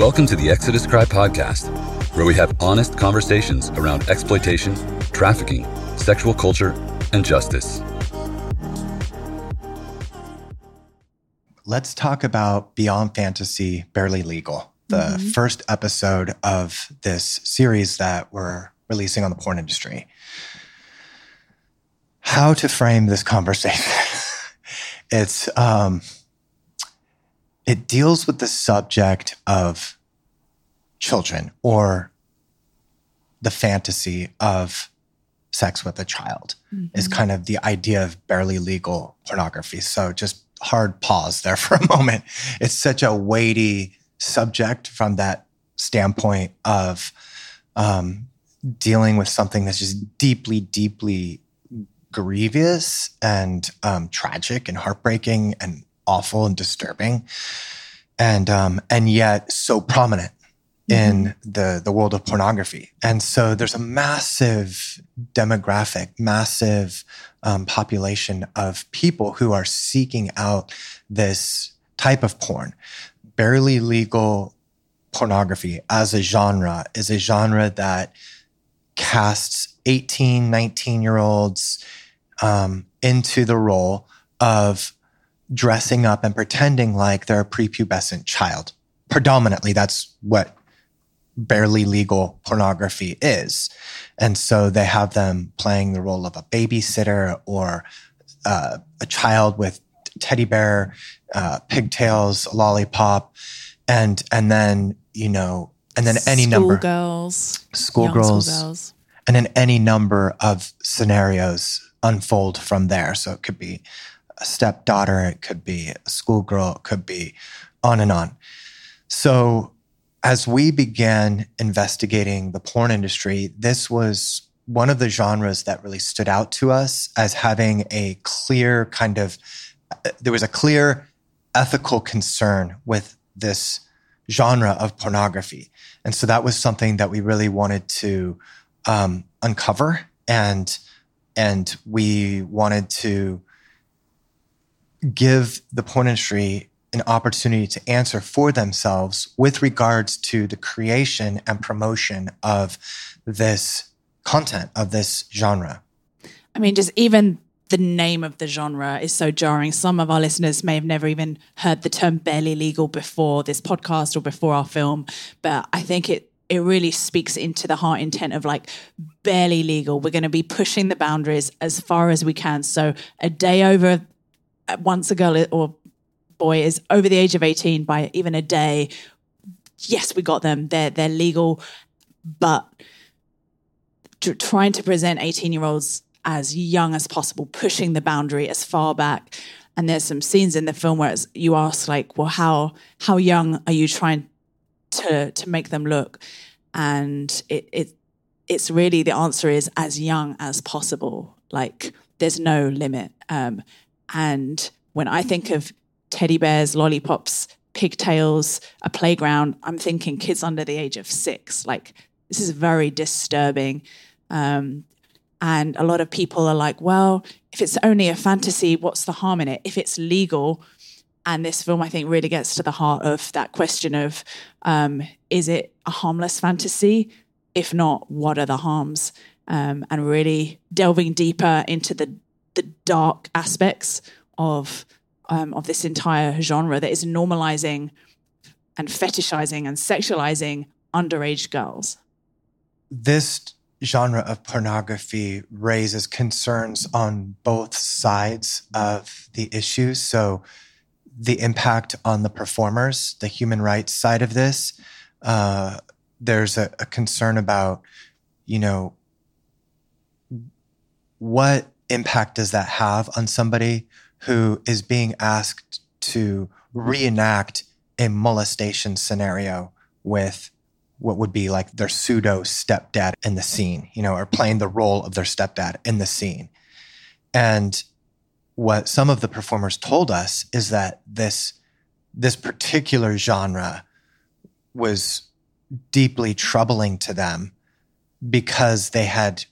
Welcome to the Exodus Cry podcast, where we have honest conversations around exploitation, trafficking, sexual culture, and justice. Let's talk about Beyond Fantasy Barely Legal, the mm-hmm. first episode of this series that we're releasing on the porn industry. How to frame this conversation? it's um, it deals with the subject of children or the fantasy of sex with a child mm-hmm. is kind of the idea of barely legal pornography. So just hard pause there for a moment. It's such a weighty subject from that standpoint of um, dealing with something that's just deeply, deeply grievous and um, tragic and heartbreaking and awful and disturbing, and um, and yet so prominent in mm-hmm. the the world of pornography. And so there's a massive demographic, massive um, population of people who are seeking out this type of porn. Barely legal pornography as a genre is a genre that casts 18, 19 year olds um, into the role of dressing up and pretending like they're a prepubescent child. Predominantly, that's what barely legal pornography is. And so they have them playing the role of a babysitter or uh, a child with teddy bear, uh, pigtails, lollipop, and and then you know, and then any school number girls, schoolgirls, school and then any number of scenarios unfold from there. So it could be a stepdaughter, it could be a schoolgirl, it could be on and on. So as we began investigating the porn industry, this was one of the genres that really stood out to us as having a clear kind of, there was a clear ethical concern with this genre of pornography. And so that was something that we really wanted to um, uncover and and we wanted to give the porn industry an opportunity to answer for themselves with regards to the creation and promotion of this content, of this genre. I mean, just even the name of the genre is so jarring. Some of our listeners may have never even heard the term barely legal before this podcast or before our film, but I think it it really speaks into the heart intent of like barely legal. We're going to be pushing the boundaries as far as we can. So a day over once a girl or boy is over the age of 18 by even a day, yes, we got them. They're they're legal, but trying to present 18 year olds as young as possible, pushing the boundary as far back. And there's some scenes in the film where you ask, like, well, how how young are you trying to to make them look? And it it it's really the answer is as young as possible. Like, there's no limit. Um, and when I think of teddy bears, lollipops, pigtails, a playground, I'm thinking kids under the age of six. Like, this is very disturbing. Um, and a lot of people are like, well, if it's only a fantasy, what's the harm in it? If it's legal, and this film, I think, really gets to the heart of that question of um, is it a harmless fantasy? If not, what are the harms? Um, and really delving deeper into the the dark aspects of um, of this entire genre that is normalizing and fetishizing and sexualizing underage girls. This genre of pornography raises concerns on both sides of the issue. So, the impact on the performers, the human rights side of this, uh, there's a, a concern about, you know, what impact does that have on somebody who is being asked to reenact a molestation scenario with what would be like their pseudo stepdad in the scene, you know, or playing the role of their stepdad in the scene. And what some of the performers told us is that this this particular genre was deeply troubling to them because they had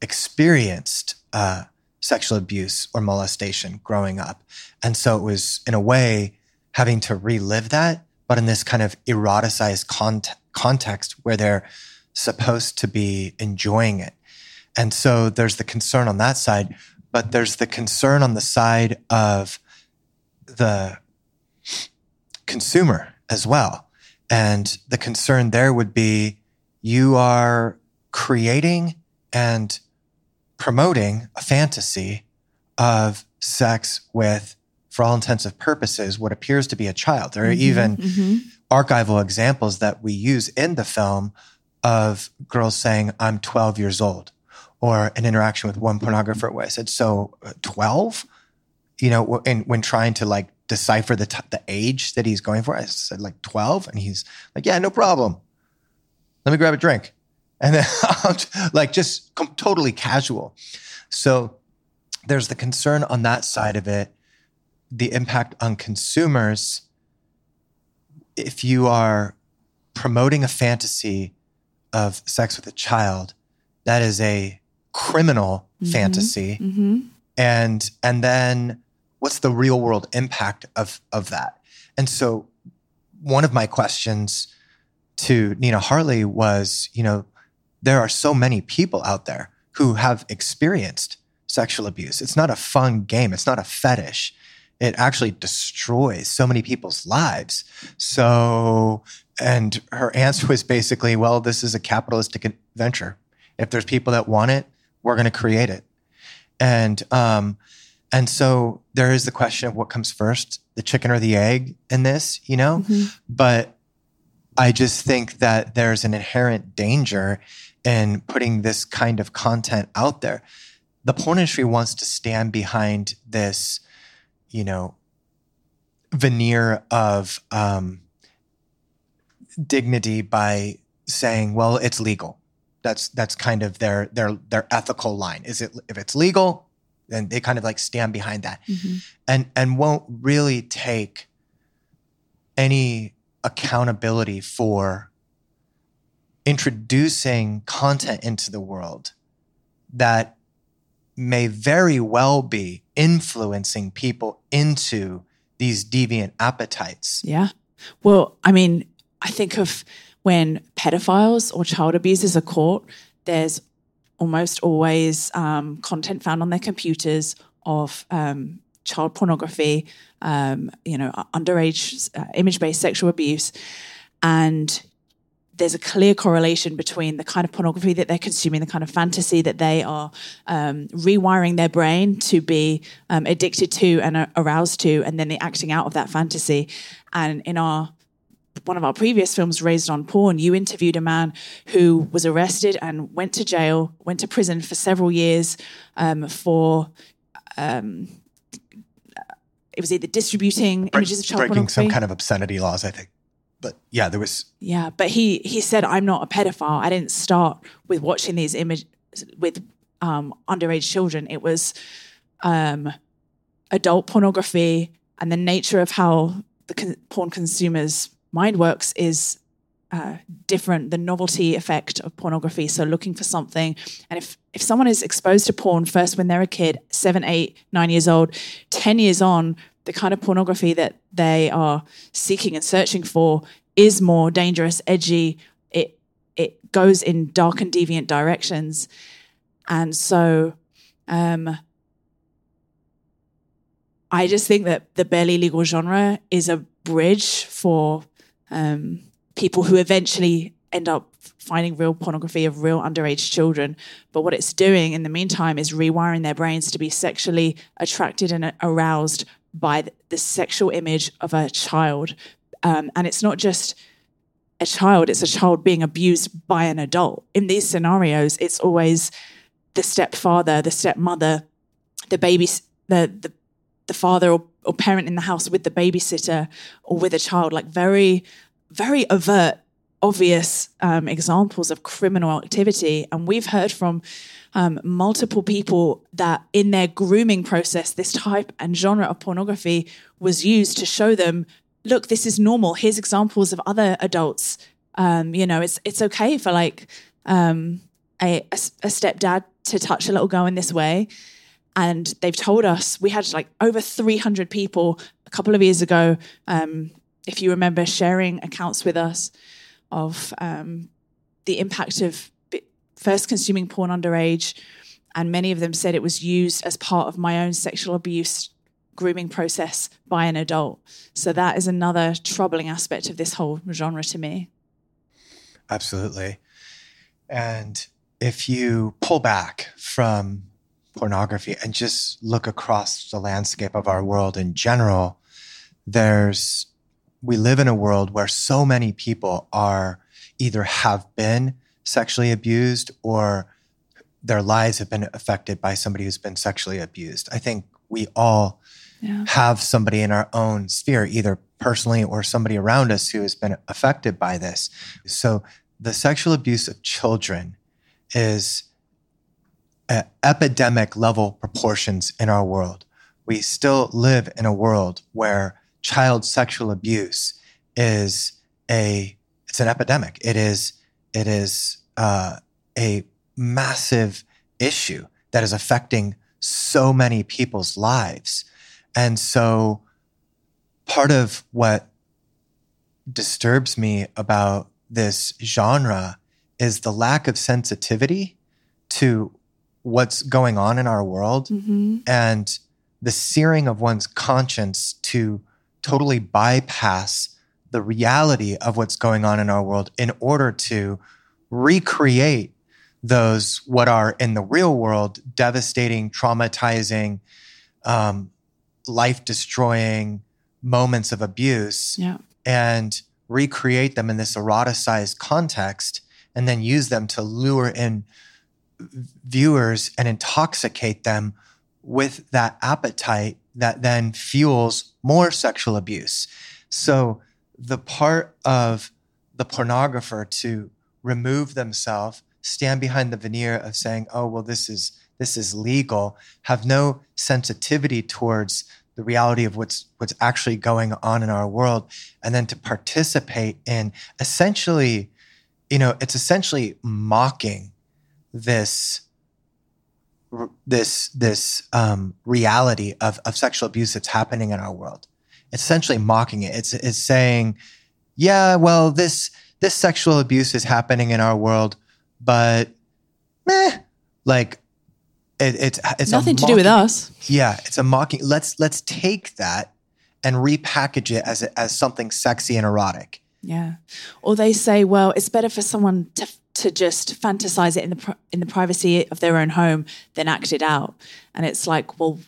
experienced uh, sexual abuse or molestation growing up. And so it was, in a way, having to relive that but in this kind of eroticized cont- context where they're supposed to be enjoying it. And so there's the concern on that side, but there's the concern on the side of the consumer as well. And the concern there would be you are creating and promoting a fantasy of sex with, for all intensive purposes, what appears to be a child. There are mm-hmm, even mm-hmm. archival examples that we use in the film of girls saying, I'm 12 years old, or an interaction with one pornographer where I said, So, uh, 12? You know, and when trying to like decipher the, t- the age that he's going for, I said, like 12. And he's like, Yeah, no problem. Let me grab a drink. And then, like, just totally casual. So, there's the concern on that side of it, the impact on consumers. If you are promoting a fantasy of sex with a child, that is a criminal mm-hmm. fantasy. Mm-hmm. And and then what's the real world impact of of that? And so one of my questions to Nina Hartley was, you know, there are so many people out there who have experienced sexual abuse. It's not a fun game, it's not a fetish. It actually destroys so many people's lives. So, and her answer was basically, well, this is a capitalistic venture. If there's people that want it, we're going to create it. And, um, and so there is the question of what comes first, the chicken or the egg in this, you know? Mm-hmm. But I just think that there's an inherent danger in putting this kind of content out there the porn industry wants to stand behind this, you know, veneer of um, dignity by saying, "Well, it's legal." That's that's kind of their their their ethical line. Is it if it's legal, then they kind of like stand behind that, mm-hmm. and and won't really take any accountability for introducing content into the world that may very well be influencing people into these deviant appetites. Yeah. Well, I mean, I think of when pedophiles or child abusers are caught, there's almost always um, content found on their computers of um, child pornography, um, you know, underage uh, image based sexual abuse. And there's a clear correlation between the kind of pornography that they're consuming, the kind of fantasy that they are um, rewiring their brain to be um, addicted to and aroused to, and then the acting out of that fantasy. And in our one of our previous films, Raised on Porn, you interviewed a man who was arrested and went to jail, went to prison for several years um, for. Um, it was either distributing images of child breaking pornography, some kind of obscenity laws, I think but yeah, there was. Yeah, but he he said, "I'm not a pedophile. I didn't start with watching these images with um, underage children. It was um, adult pornography, and the nature of how the con- porn consumer's mind works is uh, different. The novelty effect of pornography. So looking for something, and if if someone is exposed to porn first when they're a kid, seven, eight, nine years old, ten years on, the kind of pornography that they are seeking and searching for is more dangerous, edgy. It it goes in dark and deviant directions, and so um, I just think that the barely legal genre is a bridge for um, people who eventually end up finding real pornography of real underage children. But what it's doing in the meantime is rewiring their brains to be sexually attracted and aroused by the sexual image of a child. Um, and it's not just a child, it's a child being abused by an adult. In these scenarios, it's always the stepfather, the stepmother, the baby, the, the, the father or, or parent in the house with the babysitter or with a child, like very, very overt, obvious um, examples of criminal activity. And we've heard from um, multiple people that in their grooming process, this type and genre of pornography was used to show them, look, this is normal. Here's examples of other adults. Um, you know, it's it's okay for like um, a, a, a stepdad to touch a little girl in this way. And they've told us we had like over 300 people a couple of years ago um, if you remember sharing accounts with us of um, the impact of first consuming porn underage, and many of them said it was used as part of my own sexual abuse grooming process by an adult. So that is another troubling aspect of this whole genre to me. Absolutely. And if you pull back from pornography and just look across the landscape of our world in general, there's we live in a world where so many people are either have been sexually abused or their lives have been affected by somebody who's been sexually abused. I think we all yeah. have somebody in our own sphere, either personally or somebody around us who has been affected by this. So the sexual abuse of children is epidemic level proportions in our world. We still live in a world where child sexual abuse is a it's an epidemic. It is it is uh, a massive issue that is affecting so many people's lives. And so part of what disturbs me about this genre is the lack of sensitivity to what's going on in our world mm-hmm. and the searing of one's conscience to totally bypass the reality of what's going on in our world in order to recreate those what are in the real world devastating, traumatizing, um, life destroying moments of abuse yeah. and recreate them in this eroticized context and then use them to lure in viewers and intoxicate them with that appetite that then fuels more sexual abuse. So the part of the pornographer to remove themselves, stand behind the veneer of saying, "Oh, well this is this is legal," have no sensitivity towards the reality of what's what's actually going on in our world and then to participate in essentially you know it's essentially mocking this this this um, reality of, of sexual abuse that's happening in our world. It's essentially mocking it. It's it's saying, yeah, well, this this sexual abuse is happening in our world, but meh, like it, it's it's nothing to do with us. Yeah, it's a mocking. Let's let's take that and repackage it as as something sexy and erotic. Yeah, or they say, well, it's better for someone to to just fantasize it in the in the privacy of their own home then act it out. And it's like, well,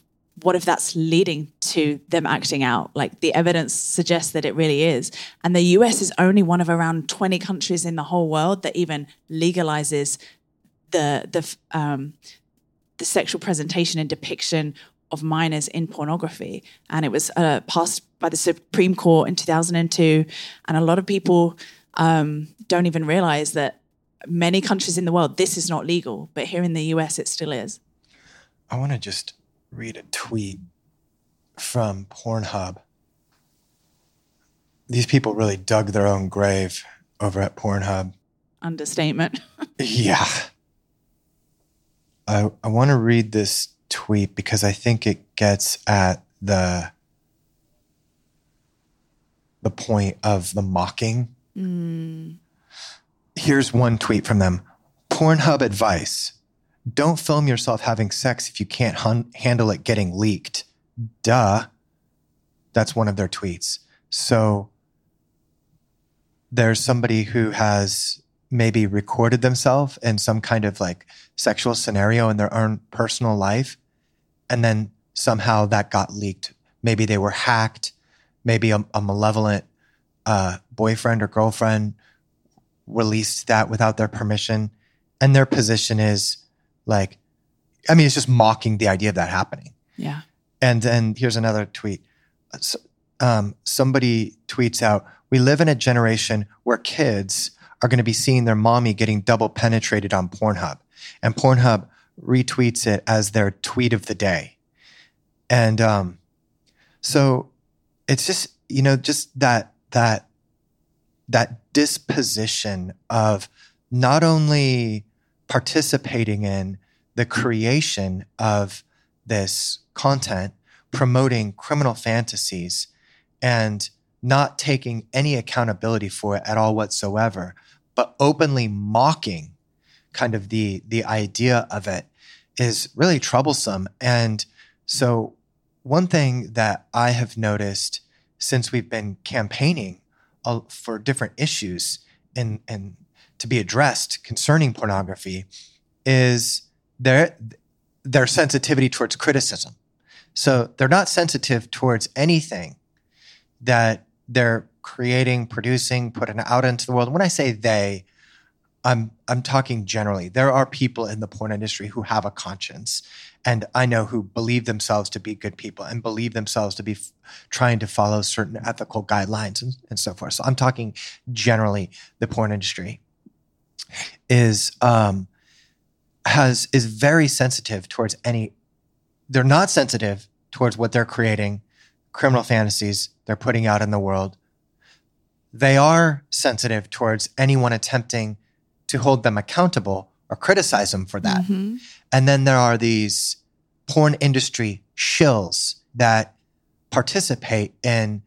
what if that's leading to them acting out? Like the evidence suggests that it really is. And the US is only one of around 20 countries in the whole world that even legalizes the the um, the sexual presentation and depiction of minors in pornography. And it was uh, passed by the Supreme Court in 2002. And a lot of people um, don't even realize that many countries in the world, this is not legal, but here in the US, it still is. I want to just read a tweet from Pornhub. These people really dug their own grave over at Pornhub. Understatement. yeah. I, I want to read this tweet because I think it gets at the the point of the mocking. Mm. Here's one tweet from them Pornhub advice don't film yourself having sex if you can't hun- handle it getting leaked. Duh. That's one of their tweets. So there's somebody who has maybe recorded themselves in some kind of like sexual scenario in their own personal life. And then somehow that got leaked. Maybe they were hacked. Maybe a, a malevolent uh, boyfriend or girlfriend released that without their permission. And their position is like, I mean, it's just mocking the idea of that happening. Yeah. And then here's another tweet. Um, somebody tweets out, We live in a generation where kids are going to be seeing their mommy getting double penetrated on Pornhub. And Pornhub retweets it as their tweet of the day. And um, so it's just, you know, just that, that, that disposition of not only participating in the creation of this content, promoting criminal fantasies, and not taking any accountability for it at all whatsoever, but openly mocking kind of the the idea of it is really troublesome. And so one thing that I have noticed since we've been campaigning for different issues and and to be addressed concerning pornography is their their sensitivity towards criticism. So they're not sensitive towards anything that they're creating, producing, putting out into the world. when I say they, I'm I'm talking generally. There are people in the porn industry who have a conscience, and I know who believe themselves to be good people and believe themselves to be f- trying to follow certain ethical guidelines and, and so forth. So I'm talking generally. The porn industry is um, has is very sensitive towards any. They're not sensitive towards what they're creating, criminal fantasies they're putting out in the world. They are sensitive towards anyone attempting to hold them accountable or criticize them for that. Mhm. And then there are these porn industry shills that participate in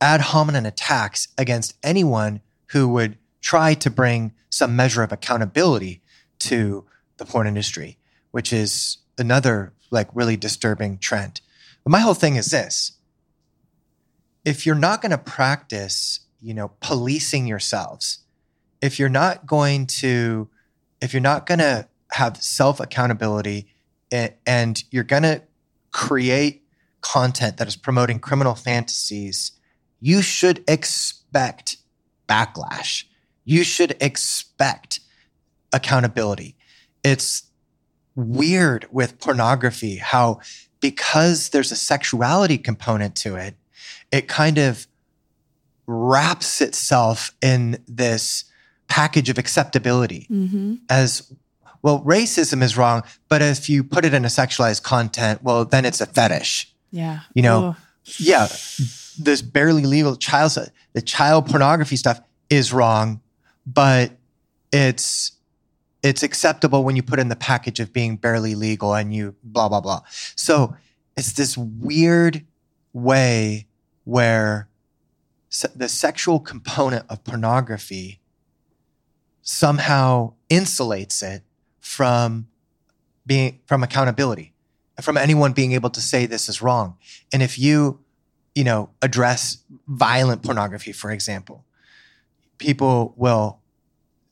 ad hominem attacks against anyone who would try to bring some measure of accountability to the porn industry, which is another like really disturbing trend. But my whole thing is this. If you're not going to practice, you know, policing yourselves, if you're not going to if you're not going to have self accountability and you're going to create content that is promoting criminal fantasies, you should expect backlash. You should expect accountability. It's weird with pornography how, because there's a sexuality component to it, it kind of wraps itself in this package of acceptability Mhm. as well racism is wrong but if you put it in a sexualized content well then it's a fetish. Yeah. You know, Oh, yeah this barely legal child the child pornography stuff is wrong but it's it's acceptable when you put in the package of being barely legal and you blah blah blah. So it's this weird way where se- the sexual component of pornography somehow insulates it from being from accountability from anyone being able to say this is wrong. And if you you know address violent pornography for example people will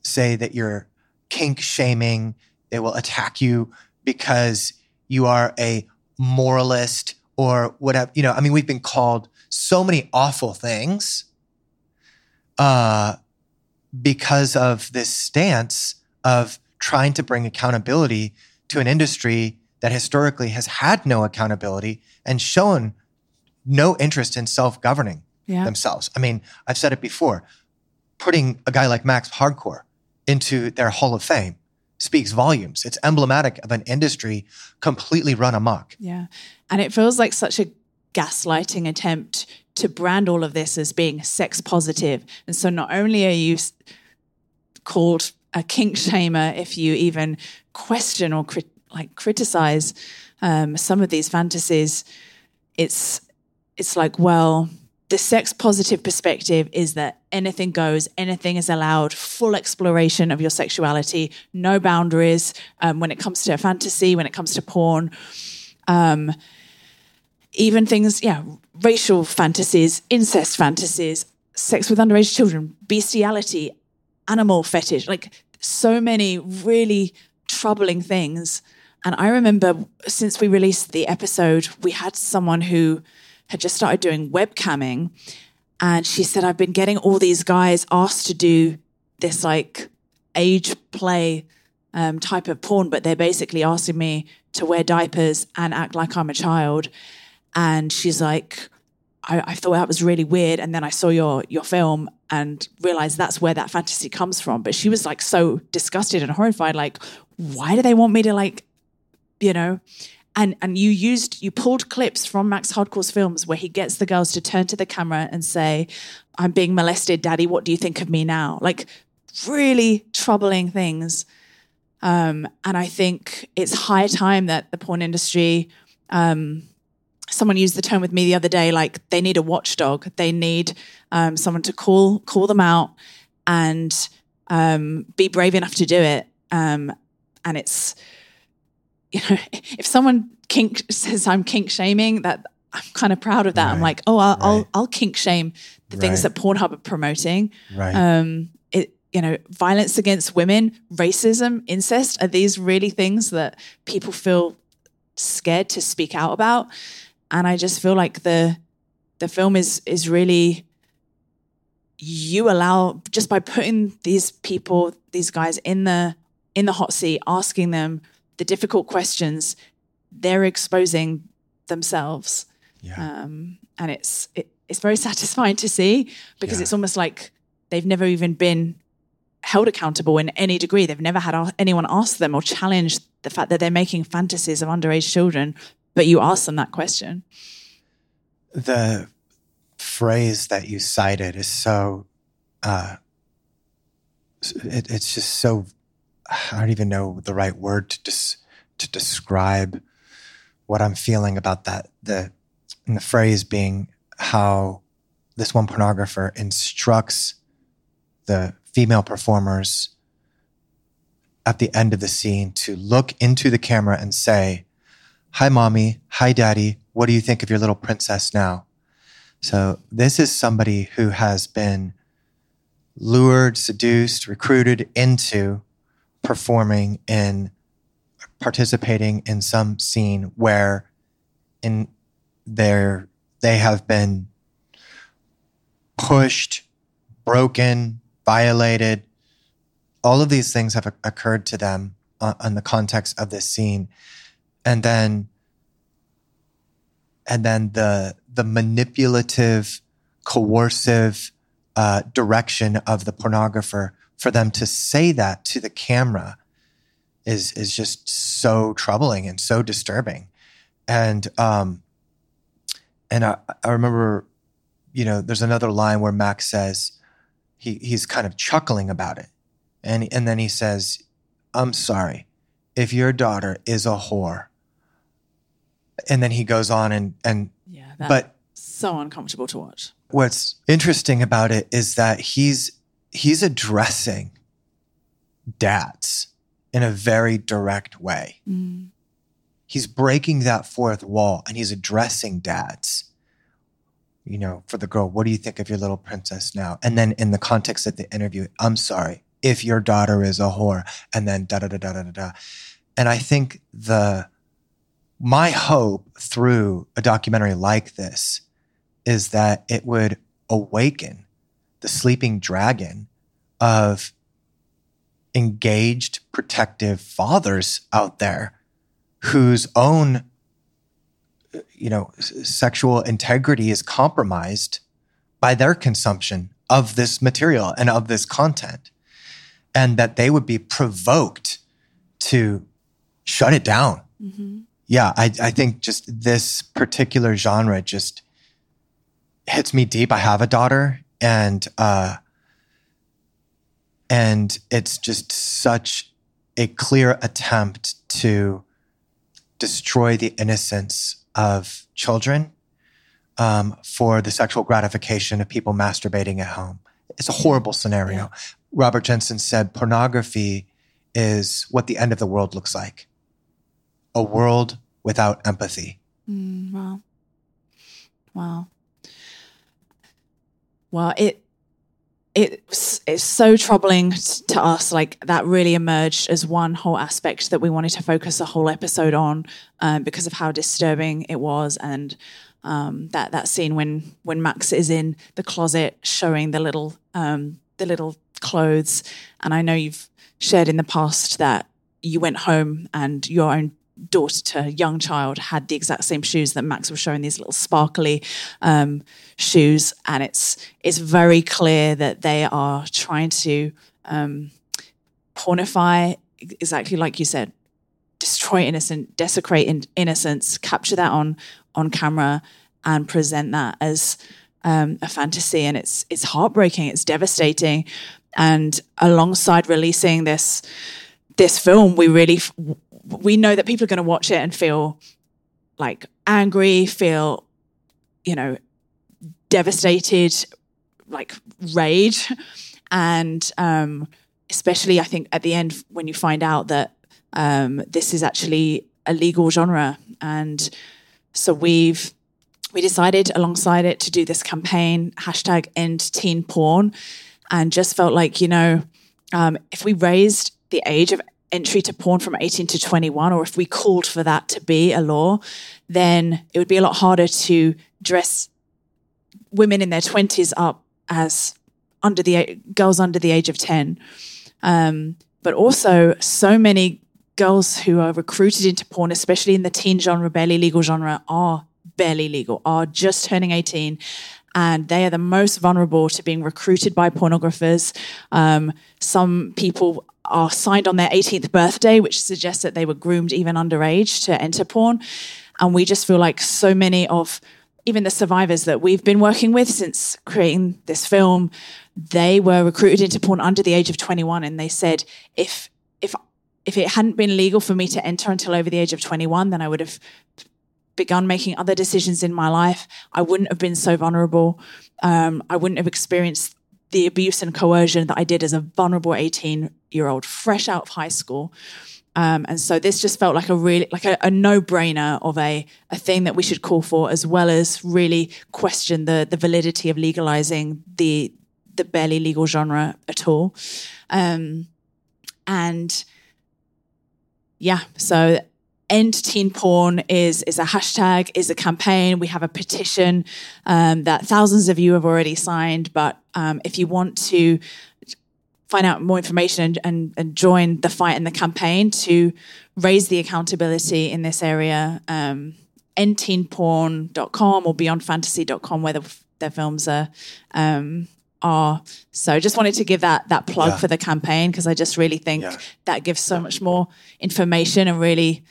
say that you're kink shaming. They will attack you because you are a moralist or whatever. You know i mean we've been called so many awful things uh because of this stance of trying to bring accountability to an industry that historically has had no accountability and shown no interest in self-governing yeah. themselves. I mean, I've said it before. Putting a guy like Max Hardcore into their Hall of Fame speaks volumes. It's emblematic of an industry completely run amok. Yeah. And it feels like such a gaslighting attempt to brand all of this as being sex positive. And so not only are you called a kink shamer if you even question or like criticize um, some of these fantasies, it's it's like, well, the sex positive perspective is that anything goes, anything is allowed, full exploration of your sexuality, no boundaries um, when it comes to a fantasy, when it comes to porn. Even things, yeah, racial fantasies, incest fantasies, sex with underage children, bestiality, animal fetish, like so many really troubling things. And I remember since we released the episode, we had someone who had just started doing webcamming. And she said, I've been getting all these guys asked to do this like age play um, type of porn, but they're basically asking me to wear diapers and act like I'm a child. And she's like, I, I thought that was really weird. And then I saw your your film and realized that's where that fantasy comes from. But she was like so disgusted and horrified, like, why do they want me to like, you know? And and you used you pulled clips from Max Hardcore's films where he gets the girls to turn to the camera and say, I'm being molested, daddy. What do you think of me now? Like really troubling things. Um, and I think it's high time that the porn industry um, someone used the term with me the other day like they need a watchdog they need um, someone to call call them out and um, be brave enough to do it um, and it's you know if someone kink says i'm kink shaming that i'm kind of proud of that Right. i'm like oh i'll, Right. I'll i'll kink shame the things Right. that pornhub are promoting Right. um you know violence against women racism incest are these really things that people feel scared to speak out about and i just feel like the the film is is really you allow just by putting these people these guys in the in the hot seat asking them the difficult questions they're exposing themselves yeah. um, and it's it, it's very satisfying to see because Yeah. it's almost like they've never even been held accountable in any degree. They've never had anyone ask them or challenge the fact that they're making fantasies of underage children. But you ask them that question. the phrase that you cited is so uh it, it's just so i don't even know the right word to dis, to describe what i'm feeling about that the the phrase being how this one pornographer instructs the female performers at the end of the scene to look into the camera and say hi mommy hi daddy what do you think of your little princess now so this is somebody who has been lured, seduced, recruited into performing in participating in some scene where in their they have been pushed, broken, violated. All of these things have occurred to them uh, in the context of this scene. And then and then the the manipulative, coercive uh, direction of the pornographer for them to say that to the camera is is just so troubling and so disturbing. And um, and I, I remember, you know, there's another line where Max says he he's kind of chuckling about it, and and then he says, "I'm sorry, if your daughter is a whore." And then he goes on and and Yeah, but so uncomfortable to watch. what's interesting about it is that he's he's addressing dads in a very direct way. Mm. He's breaking that fourth wall and he's addressing dads. You know, for the girl, what do you think of your little princess now? And then in the context of the interview, I'm sorry, if your daughter is a whore, and then da da da da da da. And I think the my hope through a documentary like this is that it would awaken the sleeping dragon of engaged, protective fathers out there whose own you know sexual integrity is compromised by their consumption of this material and of this content and that they would be provoked to shut it down. Hmm yeah, I, I think just this particular genre just hits me deep. I have a daughter, and uh, and it's just such a clear attempt to destroy the innocence of children um, for the sexual gratification of people masturbating at home. It's a horrible scenario. Robert Jensen said pornography is what the end of the world looks like a world without empathy. Mm, wow. Wow. Well, it it's it's so troubling to us. Like that really emerged as one whole aspect that we wanted to focus a whole episode on um, because of how disturbing it was, and um, that that scene when when Max is in the closet showing the little um, the little clothes, and I know you've shared in the past that you went home and your own daughter to young child had the exact same shoes that Max was showing these little sparkly um, shoes, and it's it's very clear that they are trying to um, pornify exactly like you said, destroy innocent, desecrate in- innocence, capture that on on camera, and present that as um, a fantasy, and it's it's heartbreaking, it's devastating, and alongside releasing this this film, we really f- we know that people are going to watch it and feel like angry, feel, you know, devastated, like rage. And um, especially, I think at the end, when you find out that um, this is actually a legal genre. And so we've we decided alongside it to do this campaign hashtag end teen porn and just felt like you know um, if we raised the age of entry to porn from 18 to 21 or if we called for that to be a law then it would be a lot harder to dress women in their 20s up as under the girls under the age of 10 um, but also so many girls who are recruited into porn especially in the teen genre barely legal genre are barely legal, are just turning 18, and they are the most vulnerable to being recruited by pornographers. Um, some people are signed on their 18th birthday, which suggests that they were groomed even underage to enter porn. And we just feel like so many of even the survivors that we've been working with since creating this film, they were recruited into porn under the age of 21. And they said, if, if, if it hadn't been legal for me to enter until over the age of 21, then I would have begun making other decisions in my life, I wouldn't have been so vulnerable. Um, I wouldn't have experienced the abuse and coercion that I did as a vulnerable 18 year old, fresh out of high school. Um, and so this just felt like a really like a, a no brainer of a a thing that we should call for, as well as really question the the validity of legalizing the the barely legal genre at all. Um, and yeah, so end teen porn is is a hashtag is a campaign we have a petition um, that thousands of you have already signed but um, if you want to find out more information and, and, and, join the fight and the campaign to raise the accountability in this area um, endteenporn.com or beyondfantasy.com where the, their films are um, are. So just wanted to give that that plug yeah. for the campaign because I just really think yeah. that gives so much more information and really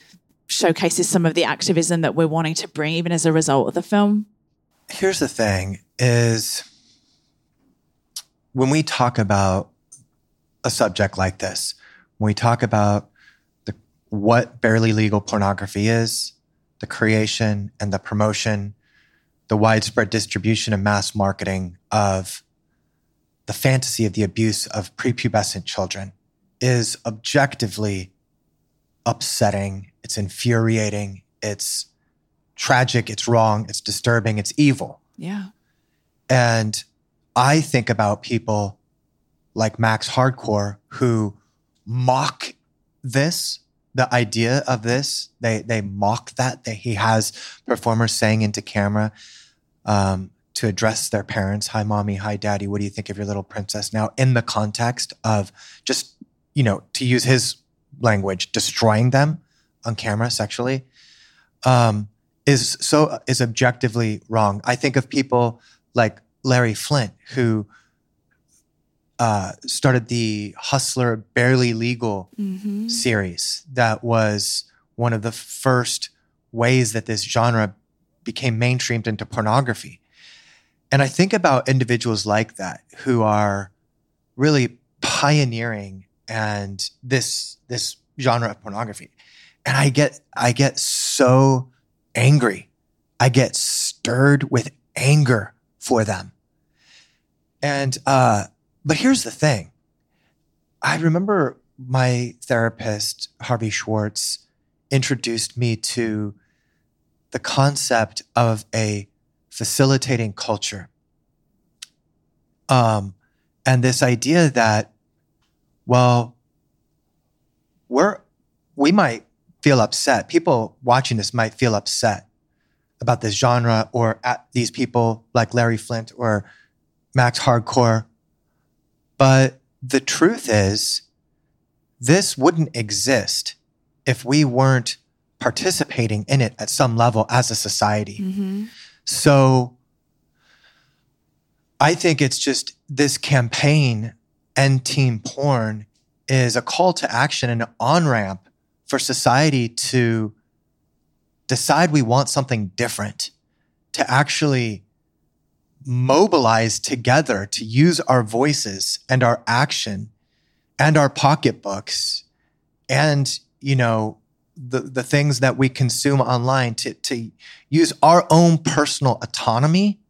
showcases some of the activism that we're wanting to bring even as a result of the film. Here's the thing is when we talk about a subject like this when we talk about the, what barely legal pornography is the creation and the promotion the widespread distribution and mass marketing of the fantasy of the abuse of prepubescent children is objectively upsetting it's infuriating. It's tragic. It's wrong. It's disturbing. It's evil. Yeah. And I think about people like Max Hardcore who mock this, the idea of this. They they mock that that he has performers saying into camera um, to address their parents, "Hi, mommy. Hi, daddy. What do you think of your little princess?" Now, in the context of just you know, to use his language, destroying them on camera sexually um, is so is objectively wrong. I think of people like Larry Flynt who uh, started the Hustler Barely Legal mm-hmm. series. That was one of the first ways that this genre became mainstreamed into pornography. And I think about individuals like that who are really pioneering and this this genre of pornography and I get I get so angry. I get stirred with anger for them. And uh, but here's the thing. I remember my therapist Harvey Schwartz introduced me to the concept of a facilitating culture. Um, and this idea that, well, we're we might feel upset. People watching this might feel upset about this genre or at these people like Larry Flynt or Max Hardcore. But the truth is, this wouldn't exist if we weren't participating in it at some level as a society. Mm-hmm. So I think it's just this campaign, End Teen Porn, is a call to action and an on ramp for society to decide we want something different, to actually mobilize together to use our voices and our action and our pocketbooks and, you know, the, the things that we consume online to, to use our own personal autonomy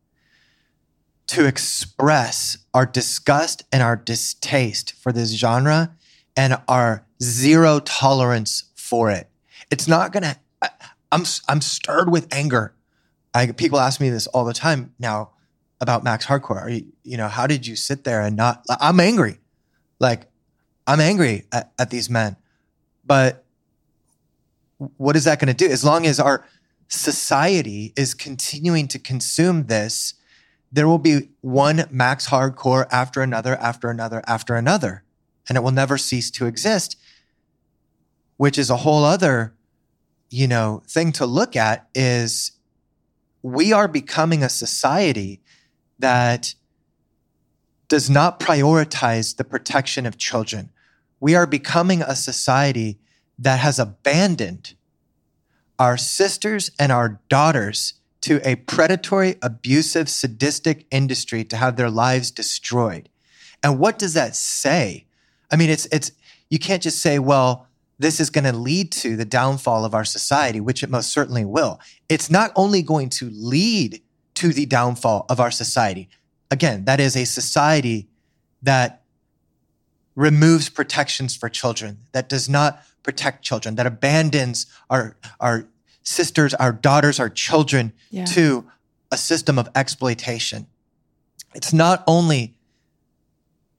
to express our disgust and our distaste for this genre and our zero tolerance for it. It's not gonna. I, I'm I'm stirred with anger. I people ask me this all the time now about Max Hardcore. Are you you know how did you sit there and not? I'm angry, like I'm angry at, at these men, but what is that going to do? As long as our society is continuing to consume this, there will be one max hardcore after another, after another, after another, and it will never cease to exist, which is a whole other, you know, thing to look at is we are becoming a society that does not prioritize the protection of children. We are becoming a society that has abandoned our sisters and our daughters to a predatory, abusive, sadistic industry to have their lives destroyed. And what does that say? I mean, it's it's you can't just say, well, this is going to lead to the downfall of our society, which it most certainly will. It's not only going to lead to the downfall of our society. Again, that is a society that removes protections for children, that does not protect children, that abandons our, our sisters, our daughters, our children yeah. to a system of exploitation. It's not only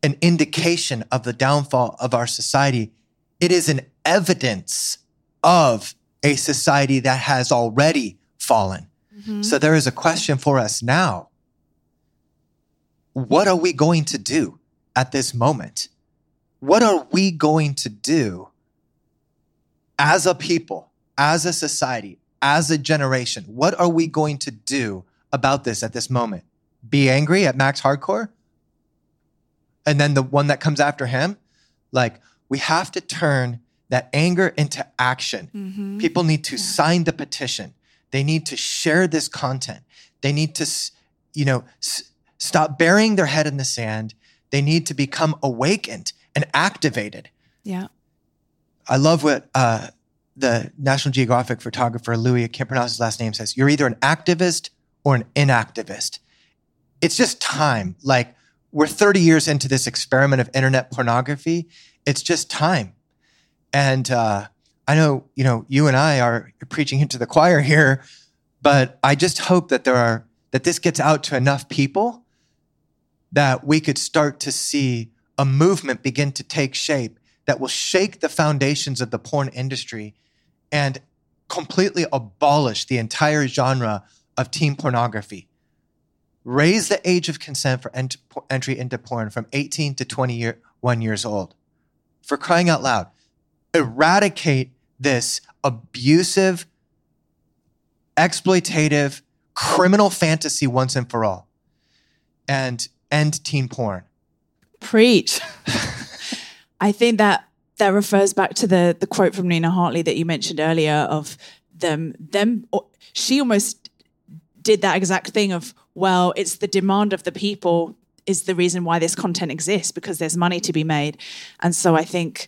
an indication of the downfall of our society, it is an evidence of a society that has already fallen. Mm-hmm. So there is a question for us now. What are we going to do at this moment? What are we going to do as a people, as a society, as a generation, what are we going to do about this at this moment? Be angry at Max Hardcore? And then the one that comes after him? Like, we have to turn that anger into action. Mm-hmm. People need to yeah. sign the petition. They need to share this content. They need to, you know, s- stop burying their head in the sand. They need to become awakened and activated. Yeah. I love what uh, the National Geographic photographer Louis, I can't pronounce his last name, says you're either an activist or an inactivist. It's just time. Like we're 30 years into this experiment of internet pornography. It's just time. And uh, I know, you know, you and I are preaching into the choir here, but I just hope that there are that this gets out to enough people that we could start to see a movement begin to take shape that will shake the foundations of the porn industry and completely abolish the entire genre of teen pornography. Raise the age of consent for ent- entry into porn from 18 to 21 years old. For crying out loud, eradicate this abusive, exploitative, criminal fantasy once and for all and end teen porn. Preach. I think that that refers back to the the quote from Nina Hartley that you mentioned earlier of them them she almost did that exact thing of well it's the demand of the people is the reason why this content exists because there's money to be made and so i think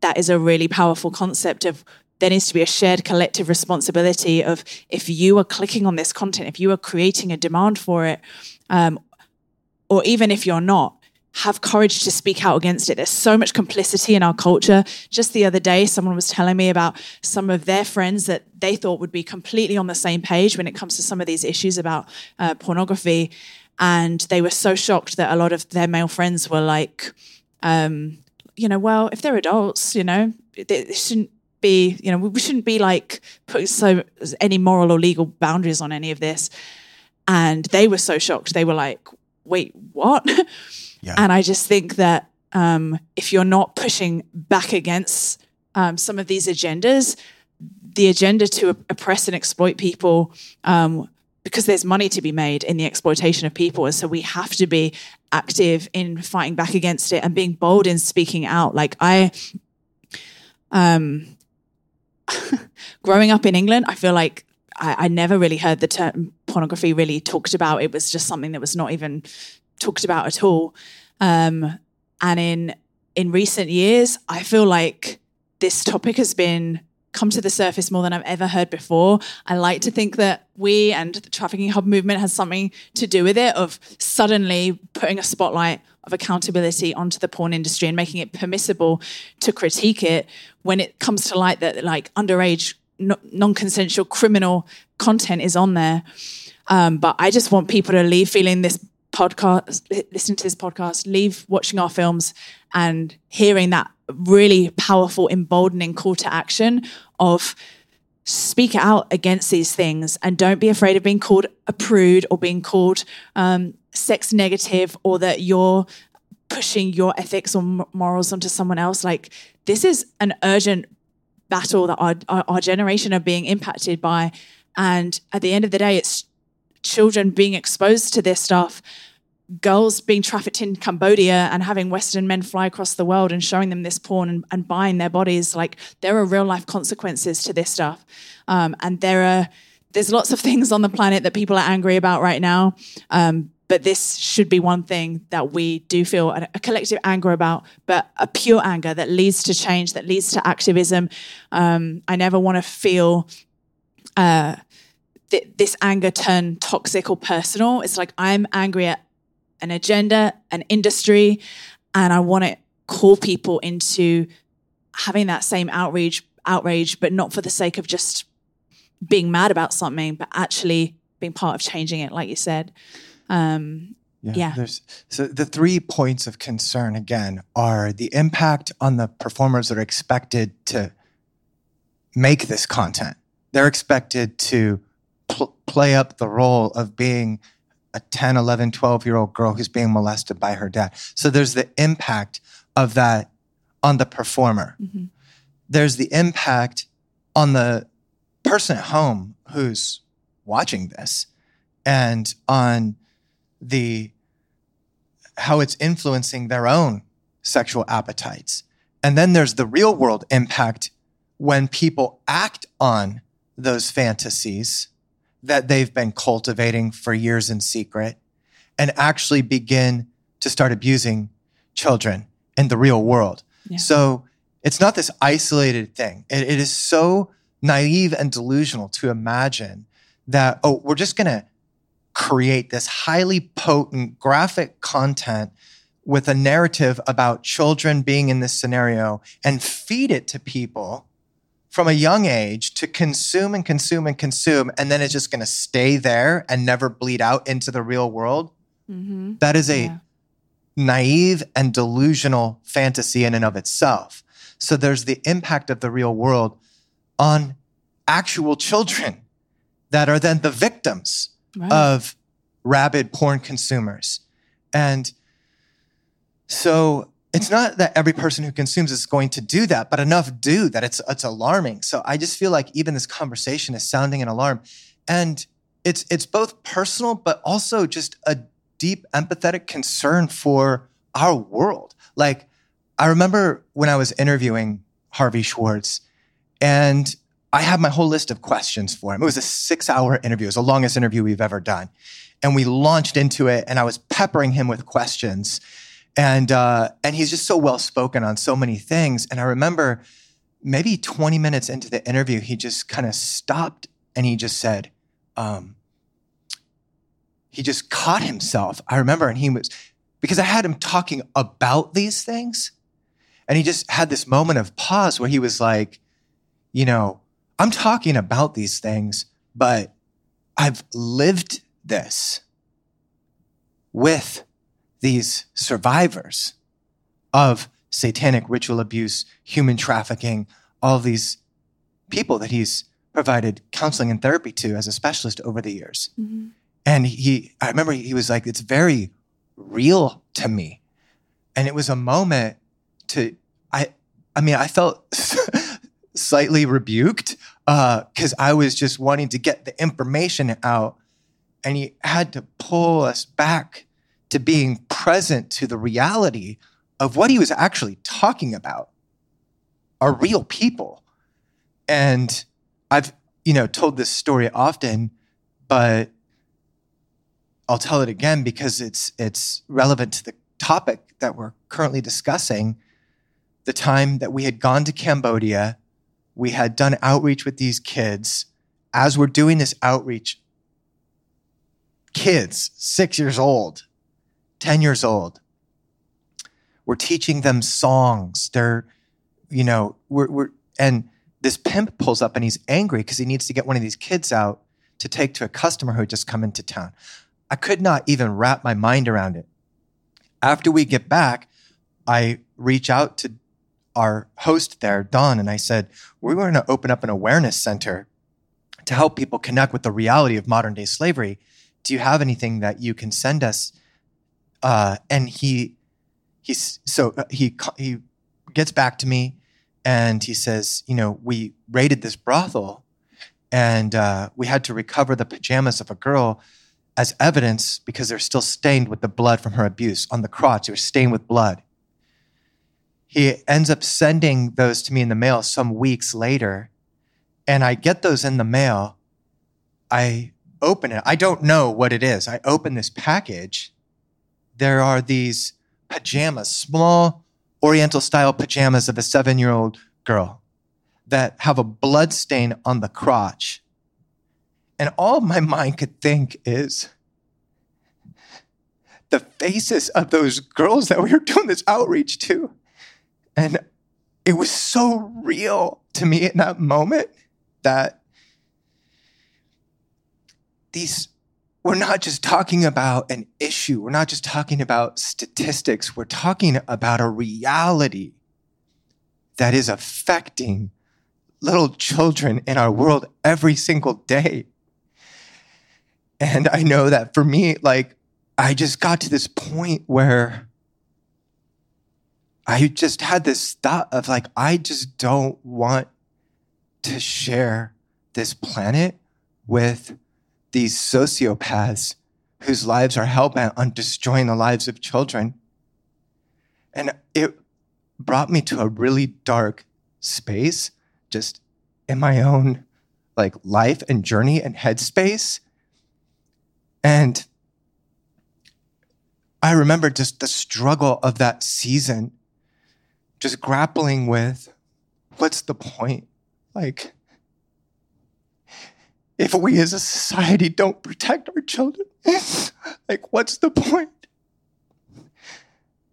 that is a really powerful concept of there needs to be a shared collective responsibility of if you are clicking on this content if you are creating a demand for it um, or even if you're not have courage to speak out against it. There's so much complicity in our culture. Just the other day, someone was telling me about some of their friends that they thought would be completely on the same page when it comes to some of these issues about uh, pornography. And they were so shocked that a lot of their male friends were like, um, you know, well, if they're adults, you know, they shouldn't be, you know, we shouldn't be like putting so any moral or legal boundaries on any of this. And they were so shocked. They were like, wait, what? Yeah. And I just think that um, if you're not pushing back against um, some of these agendas, the agenda to oppress and exploit people, um, because there's money to be made in the exploitation of people. And so we have to be active in fighting back against it and being bold in speaking out. Like I, um, growing up in England, I feel like I, I, never really heard the term pornography really talked about. It was just something that was not even talked about at all. Um, and in in recent years, I feel like this topic has been come to the surface more than I've ever heard before. I like to think that we and the Traffickinghub movement has something to do with it of suddenly putting a spotlight of accountability onto the porn industry and making it permissible to critique it when it comes to light that like underage non-consensual criminal content is on there. Um, but I just want people to leave feeling this podcast, listening to this podcast, leave watching our films and hearing that really powerful, emboldening call to action of speak out against these things and don't be afraid of being called a prude or being called um, sex negative or that you're pushing your ethics or morals onto someone else. Like this is an urgent battle that our, our, our generation are being impacted by. And at the end of the day, it's children being exposed to this stuff girls being trafficked in Cambodia and having Western men fly across the world and showing them this porn and, and buying their bodies. Like there are real life consequences to this stuff. Um, and there are, there's lots of things on the planet that people are angry about right now. Um, but this should be one thing that we do feel a, a, collective anger about, but a pure anger that leads to change, that leads to activism. Um, I never want to feel uh, th- this anger turn toxic or personal. It's like I'm angry at an agenda, an industry, and I want to call people into having that same outrage, outrage, but not for the sake of just being mad about something, but actually being part of changing it, like you said. Um, yeah, yeah. There's, so the three points of concern again are the impact on the performers that are expected to make this content. They're expected to pl- play up the role of being a 10, 11, 12 year old girl who's being molested by her dad. So there's the impact of that on the performer. Mm-hmm. There's the impact on the person at home who's watching this and on the how it's influencing their own sexual appetites. And then there's the real world impact when people act on those fantasies that they've been cultivating for years in secret and actually begin to start abusing children in the real world. Yeah. So it's not this isolated thing. It, it is so naive and delusional to imagine that, oh, we're just going to create this highly potent graphic content with a narrative about children being in this scenario and feed it to people from a young age to consume and consume and consume, and then it's just going to stay there and never bleed out into the real world. Mm-hmm. That is a yeah. naive and delusional fantasy in and of itself. So there's the impact of the real world on actual children that are then the victims right. of rabid porn consumers. And so it's not that every person who consumes is going to do that, but enough do that it's it's alarming. So I just feel like even this conversation is sounding an alarm. And it's it's both personal but also just a deep empathetic concern for our world. Like I remember when I was interviewing Harvey Schwartz and I had my whole list of questions for him. It was a 6-hour interview. It was the longest interview we've ever done. And we launched into it and I was peppering him with questions and uh, and he's just so well spoken on so many things. And I remember maybe 20 minutes into the interview, he just kind of stopped and he just said, um, he just caught himself. I remember, and he was because I had him talking about these things, and he just had this moment of pause where he was like, you know, I'm talking about these things, but I've lived this with these survivors of satanic ritual abuse, human trafficking, all these people that he's provided counseling and therapy to as a specialist over the years. Mm-hmm. And he, I remember he was like, it's very real to me. And it was a moment to, I, I mean, I felt slightly rebuked because uh, I was just wanting to get the information out. And he had to pull us back to being present to the reality of what he was actually talking about are real people. And I've, you know, told this story often, but I'll tell it again because it's it's relevant to the topic that we're currently discussing. The time that we had gone to Cambodia we had done outreach with these kids. As we're doing this outreach, kids, six years old, 10 years old, we're teaching them songs. They're, you know, we're, we're, and this pimp pulls up and he's angry because he needs to get one of these kids out to take to a customer who had just come into town. I could not even wrap my mind around it. After we get back, I reach out to our host there, Don, and I said, We're going to open up an awareness center to help people connect with the reality of modern day slavery. Do you have anything that you can send us? Uh, and he, he's so uh, he he gets back to me, and he says, you know, we raided this brothel, and uh, we had to recover the pajamas of a girl as evidence because they're still stained with the blood from her abuse on the crotch. They were stained with blood he ends up sending those to me in the mail some weeks later. And I get those in the mail. I open it. I don't know what it is. I open this package. There are these pajamas, small Oriental style pajamas of a seven year old girl that have a blood stain on the crotch. And all my mind could think is the faces of those girls that we were doing this outreach to and it was so real to me in that moment that these, we're not just talking about an issue, we're not just talking about statistics, we're talking about a reality that is affecting little children in our world every single day. And I know that for me, like, I just got to this point where I just had this thought of like, I just don't want to share this planet with these sociopaths whose lives are hellbent on destroying the lives of children. And it brought me to a really dark space, just in my own like life and journey and headspace. And I remember just the struggle of that season just grappling with what's the point? Like, if we as a society don't protect our children, like, what's the point?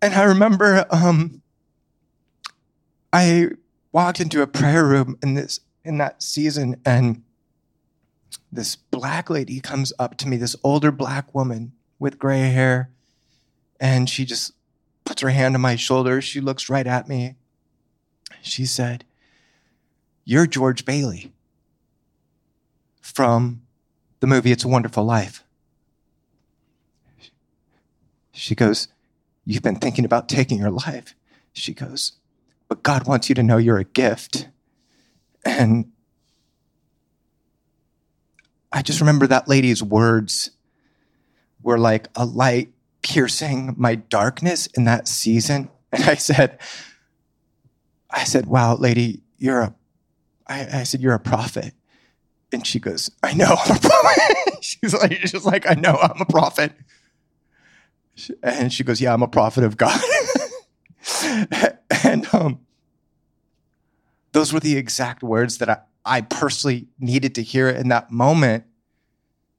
And I remember um, I walked into a prayer room in this in that season, and this black lady comes up to me, this older black woman with gray hair, and she just puts her hand on my shoulder. She looks right at me. She said, You're George Bailey from the movie It's a Wonderful Life. She goes, You've been thinking about taking your life. She goes, But God wants you to know you're a gift. And I just remember that lady's words were like a light piercing my darkness in that season. And I said, I said, wow, lady, you're a, I, I said, you're a prophet. And she goes, I know she's like, she's like, I know I'm a prophet. And she goes, yeah, I'm a prophet of God. and um, those were the exact words that I, I personally needed to hear in that moment.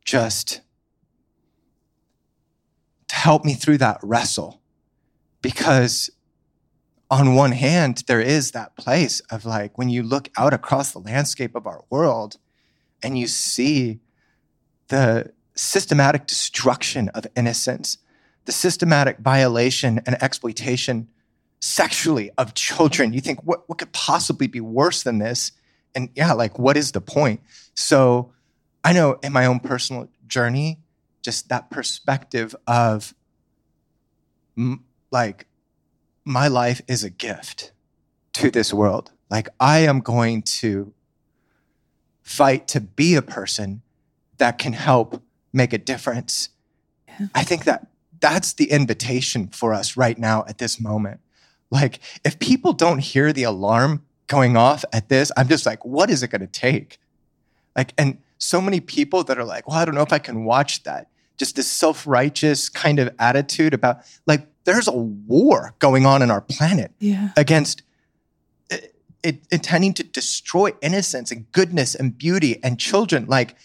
Just to help me through that wrestle. Because on one hand, there is that place of like when you look out across the landscape of our world and you see the systematic destruction of innocence, the systematic violation and exploitation sexually of children, you think, what, what could possibly be worse than this? And yeah, like, what is the point? So I know in my own personal journey, just that perspective of like my life is a gift to this world. Like I am going to fight to be a person that can help make a difference. Yeah. I think that that's the invitation for us right now at this moment. Like if people don't hear the alarm going off at this, I'm just like, what is it going to take? Like, and so many people that are like, well, I don't know if I can watch that just this self righteous kind of attitude about like there's a war going on in our planet yeah. against it, intending to destroy innocence and goodness and beauty and children. Like,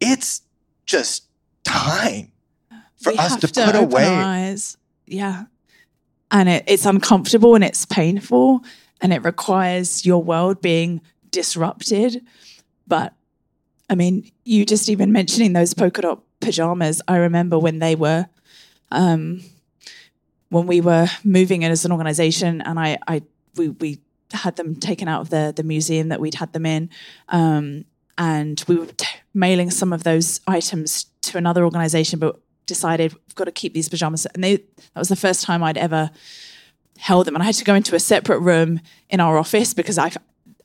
it's just time for We us have to, put away. Yeah. And it, it's uncomfortable and it's painful and it requires your world being disrupted. But I mean, you just even mentioning those polka dot pajamas, I remember when they were, um, when we were moving it as an organization and I, I, we, we had them taken out of the, the museum that we'd had them in. Um, and we were t- mailing some of those items to another organization, but decided we've got to keep these pajamas. And they, that was the first time I'd ever held them. And I had to go into a separate room in our office because I,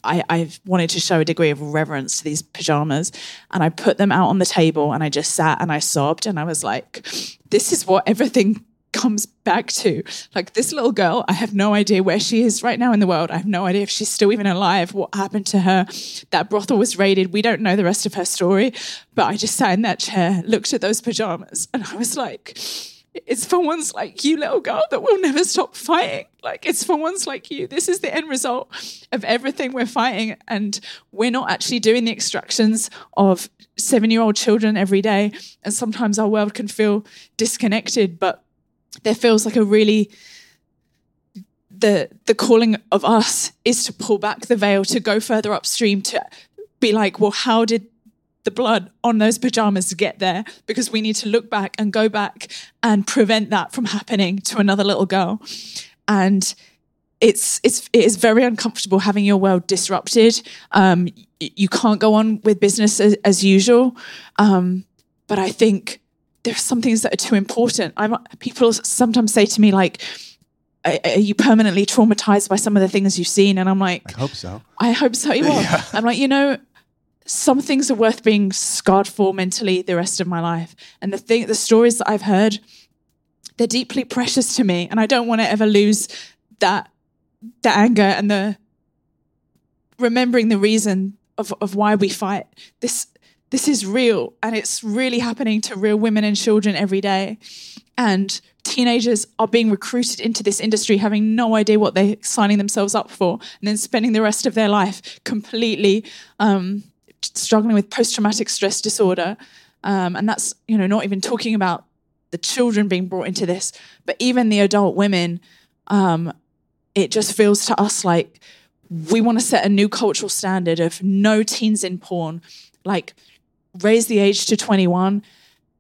I, I wanted to show a degree of reverence to these pajamas. And I put them out on the table and I just sat and I sobbed. And I was like, this is what everything comes back to. Like this little girl, I have no idea where she is right now in the world. I have no idea if she's still even alive, what happened to her. That brothel was raided. We don't know the rest of her story. But I just sat in that chair, looked at those pajamas, and I was like, it's for ones like you, little girl, that will never stop fighting. Like, it's for ones like you. This is the end result of everything we're fighting. And we're not actually doing the extractions of seven year old children every day. And sometimes our world can feel disconnected, but there feels like a really the the calling of us is to pull back the veil to go further upstream to be like well how did the blood on those pajamas get there? Because we need to look back and go back and prevent that from happening to another little girl. And it's it's it is very uncomfortable having your world disrupted. Um, you can't go on with business as, as usual. Um, but i think there's some things that are too important i'm people sometimes say to me like are, are you permanently traumatized by some of the things you've seen and i'm like I hope so. I hope so. You are. I'm like, you know, some things are worth being scarred for mentally the rest of my life. And the thing, the stories that I've heard, they're deeply precious to me, and I don't want to ever lose that, the anger and the remembering the reason of of why we fight. This this is real, and it's really happening to real women and children every day. And teenagers are being recruited into this industry having no idea what they're signing themselves up for and then spending the rest of their life completely um, struggling with post-traumatic stress disorder um, and that's you know not even talking about the children being brought into this but even the adult women um, it just feels to us like we want to set a new cultural standard of no teens in porn like raise the age to 21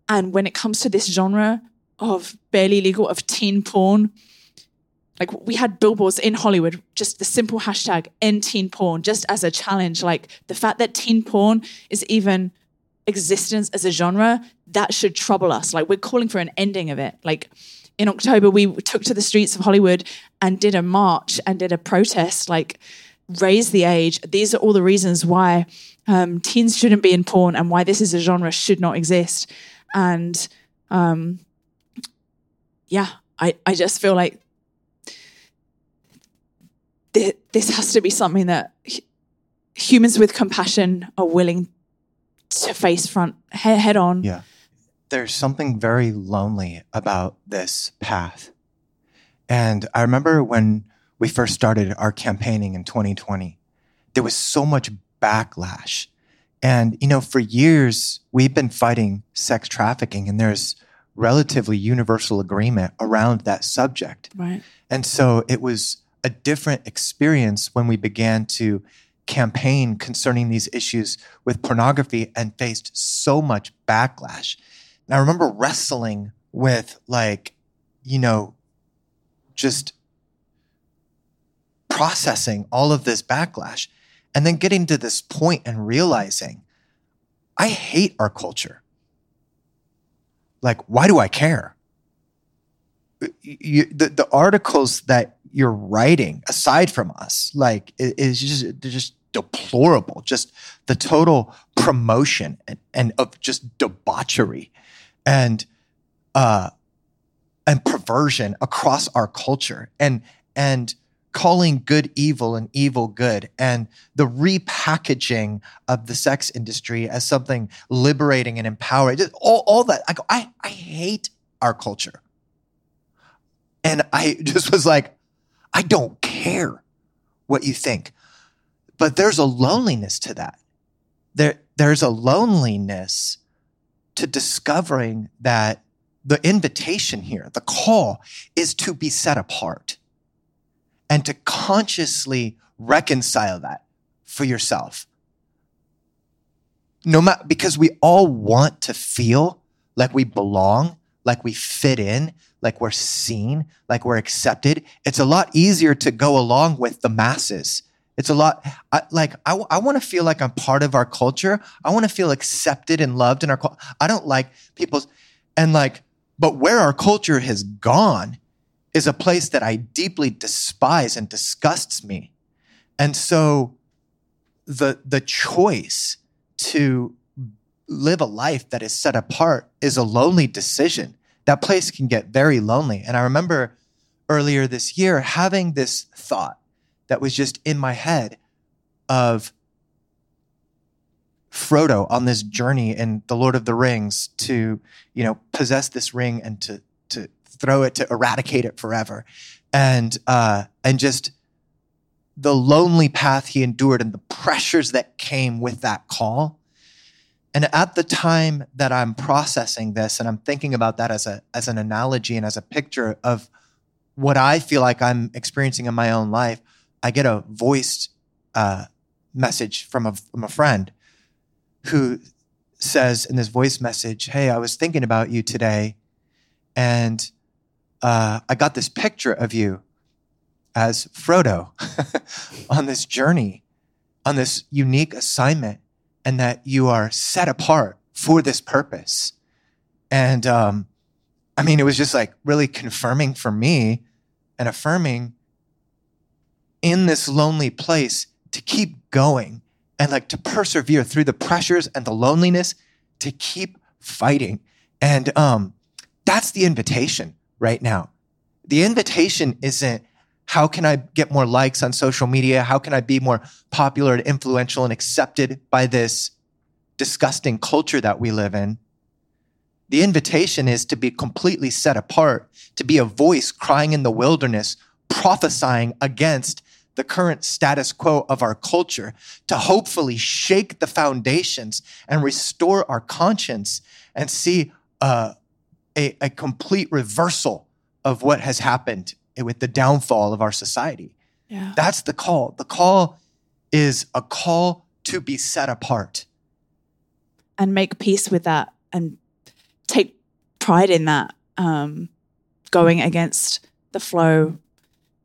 and when it comes to this genre of barely legal of teen porn like we had billboards in hollywood just the simple hashtag end teen porn just as a challenge. Like the fact that teen porn is even existence as a genre that should trouble us. Like we're calling for an ending of it. Like in october we took to the streets of hollywood and did a march and did a protest like raise the age. These are all the reasons why um, teens shouldn't be in porn and why this is a genre should not exist and um, yeah, I, I just feel like th- this has to be something that h- humans with compassion are willing to face front he- head on. Yeah. There's something very lonely about this path. And I remember when we first started our campaigning in 2020, there was so much backlash. And, you know, for years, we've been fighting sex trafficking, and there's relatively universal agreement around that subject. Right. And so it was a different experience when we began to campaign concerning these issues with pornography and faced so much backlash. And I remember wrestling with, like, you know, just processing all of this backlash and then getting to this point and realizing I hate our culture. Like, why do I care? You, the, the articles that you're writing, aside from us, like, is just they're just deplorable. Just the total promotion and, and of just debauchery and uh and perversion across our culture and and calling good evil and evil good and the repackaging of the sex industry as something liberating and empowering just all, all that I, go, I i hate our culture and i just was like i don't care what you think. But there's a loneliness to that. There, there's a loneliness to discovering that the invitation here, the call is to be set apart and to consciously reconcile that for yourself. No matter, because we all want to feel like we belong, like we fit in, like we're seen, like we're accepted. It's a lot easier to go along with the masses. It's a lot I, like I, I want to feel like I'm part of our culture. I want to feel accepted and loved in our culture. I don't like people's and like, but where our culture has gone is a place that I deeply despise and disgusts me. And so the the choice to live a life that is set apart is a lonely decision. That place can get very lonely. And I remember earlier this year having this thought that was just in my head of Frodo on this journey in The Lord of the Rings to, you know, possess this ring and to to throw it to eradicate it forever. And uh and just the lonely path he endured and the pressures that came with that call. And at the time that I'm processing this and I'm thinking about that as a as an analogy and as a picture of what I feel like I'm experiencing in my own life, I get a voiced uh, message from a, from a friend who says in this voice message, Hey, I was thinking about you today, and uh, I got this picture of you as Frodo on this journey, on this unique assignment, and that you are set apart for this purpose. And um, I mean, it was just like really confirming for me and affirming in this lonely place to keep going and like to persevere through the pressures and the loneliness to keep fighting. And um, that's the invitation right now. The invitation isn't how can I get more likes on social media? How can I be more popular and influential and accepted by this disgusting culture that we live in? The invitation is to be completely set apart, to be a voice crying in the wilderness, prophesying against the current status quo of our culture, to hopefully shake the foundations and restore our conscience and see uh, a, a complete reversal of what has happened with the downfall of our society. Yeah. That's the call. The call is a call to be set apart. And make peace with that and take pride in that. Um, going against the flow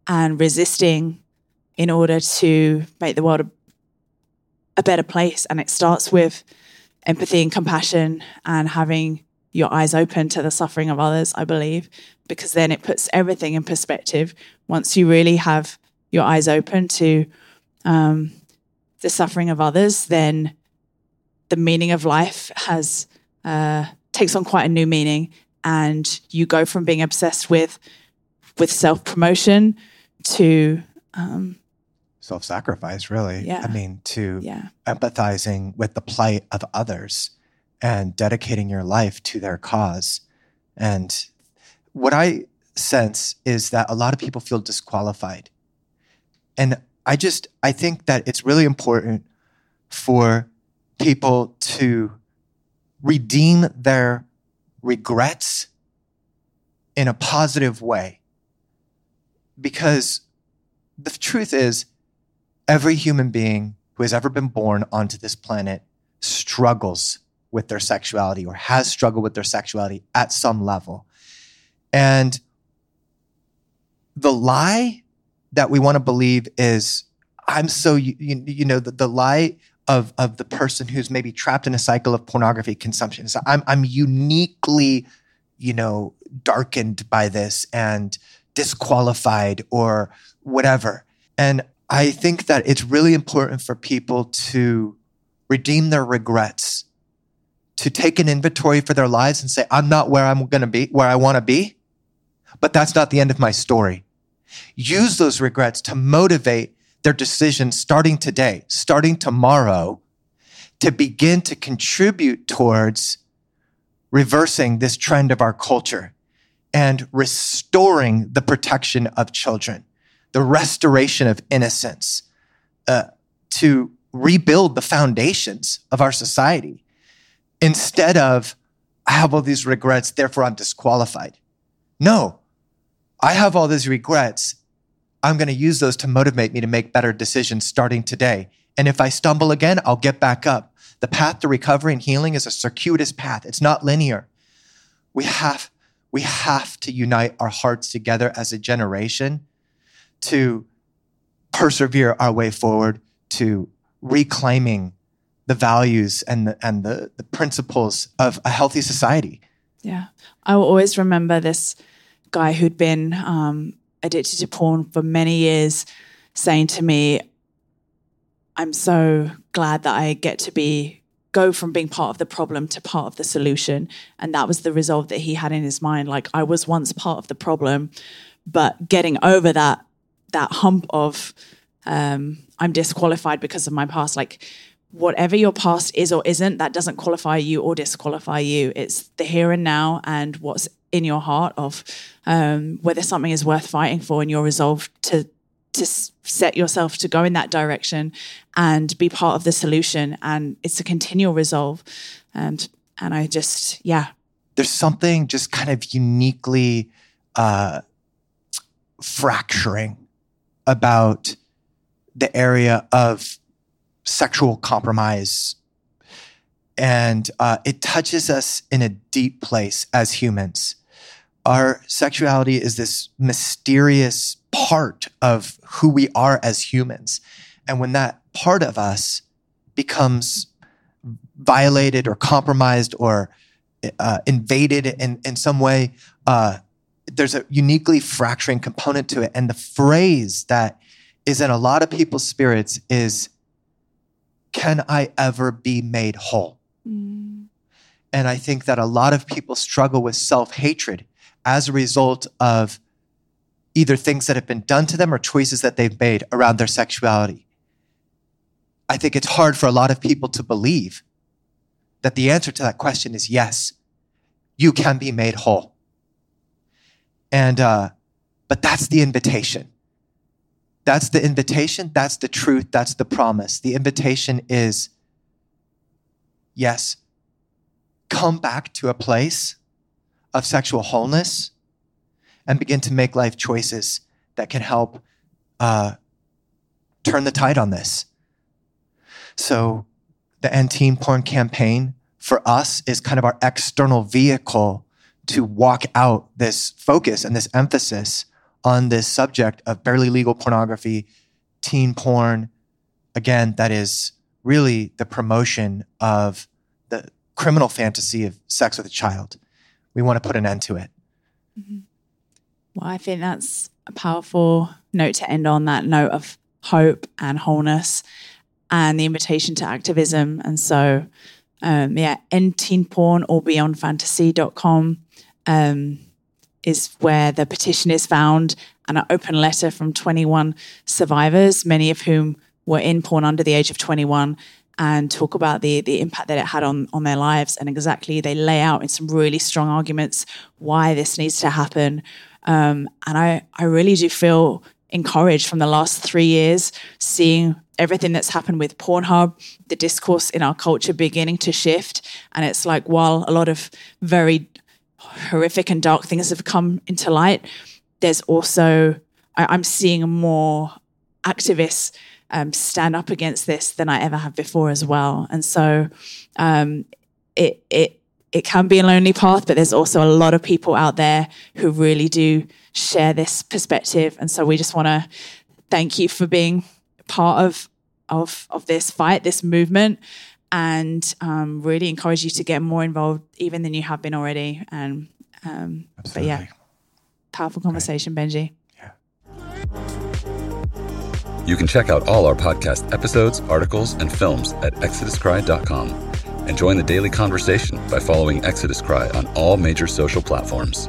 and resisting in order to make the world a, a better place. And it starts with empathy and compassion and having your eyes open to the suffering of others, I believe, because then it puts everything in perspective. Once you really have your eyes open to um, the suffering of others, then the meaning of life has uh, takes on quite a new meaning, and you go from being obsessed with with self promotion to um, self sacrifice, really. Yeah. I mean, to yeah, empathizing with the plight of others and dedicating your life to their cause. And what I sense is that a lot of people feel disqualified. And I just, I think that it's really important for people to redeem their regrets in a positive way. Because the truth is, every human being who has ever been born onto this planet struggles with their sexuality or has struggled with their sexuality at some level. And the lie that we want to believe is I'm so, you, you know, the, the lie of, of the person who's maybe trapped in a cycle of pornography consumption. So I'm, I'm uniquely, you know, darkened by this and disqualified or whatever. And I think that it's really important for people to redeem their regrets, to take an inventory for their lives and say, I'm not where I'm going to be, where I want to be, but that's not the end of my story. Use those regrets to motivate their decisions starting today, starting tomorrow, to begin to contribute towards reversing this trend of our culture and restoring the protection of children the restoration of innocence, uh, to rebuild the foundations of our society instead of, I have all these regrets, therefore I'm disqualified. No, I have all these regrets. I'm going to use those to motivate me to make better decisions starting today. And if I stumble again, I'll get back up. The path to recovery and healing is a circuitous path. It's not linear. We have, we have to unite our hearts together as a generation to persevere our way forward to reclaiming the values and the, and the, the principles of a healthy society. Yeah. I will always remember this guy who'd been um, addicted to porn for many years saying to me, I'm so glad that I get to be go from being part of the problem to part of the solution. And that was the resolve that he had in his mind. Like I was once part of the problem, but getting over that that hump of um, I'm disqualified because of my past. Like whatever your past is or isn't, that doesn't qualify you or disqualify you. It's the here and now and what's in your heart of um, whether something is worth fighting for and you're resolved to to set yourself to go in that direction and be part of the solution and it's a continual resolve and and i just yeah there's something just kind of uniquely uh, fracturing about the area of sexual compromise. And uh, it touches us in a deep place as humans. Our sexuality is this mysterious part of who we are as humans. And when that part of us becomes violated or compromised or uh, invaded in, in some way, uh, there's a uniquely fracturing component to it. And the phrase that is in a lot of people's spirits is, can I ever be made whole? Mm. And I think that a lot of people struggle with self hatred as a result of either things that have been done to them or choices that they've made around their sexuality. I think it's hard for a lot of people to believe that the answer to that question is yes, you can be made whole. And, uh, but that's the invitation. That's the invitation. That's the truth. That's the promise. The invitation is yes, come back to a place of sexual wholeness and begin to make life choices that can help uh, turn the tide on this. So, the End Teen Porn campaign for us is kind of our external vehicle to walk out this focus and this emphasis on this subject of barely legal pornography, teen porn. Again, that is really the promotion of the criminal fantasy of sex with a child. We want to put an end to it. Mm-hmm. Well, I think that's a powerful note to end on that note of hope and wholeness and the invitation to activism. And so, um, yeah, end teen porn or beyondfantasy.com um, is where the petition is found and an open letter from 21 survivors, many of whom were in porn under the age of 21 and talk about the the impact that it had on on their lives and exactly they lay out in some really strong arguments why this needs to happen um, and I I really do feel encouraged from the last three years seeing everything that's happened with Pornhub, the discourse in our culture beginning to shift. And it's like, while a lot of very horrific and dark things have come into light, there's also, I, am seeing more activists um, stand up against this than I ever have before as well. And so um, it, it, it can be a lonely path, but there's also a lot of people out there who really do share this perspective. And so we just want to thank you for being part of of of this fight, this movement, and um, really encourage you to get more involved, even than you have been already. And um, but yeah, powerful conversation, Great. Benji. Yeah. You can check out all our podcast episodes, articles, and films at exoduscry.com and join the daily conversation by following Exodus Cry on all major social platforms.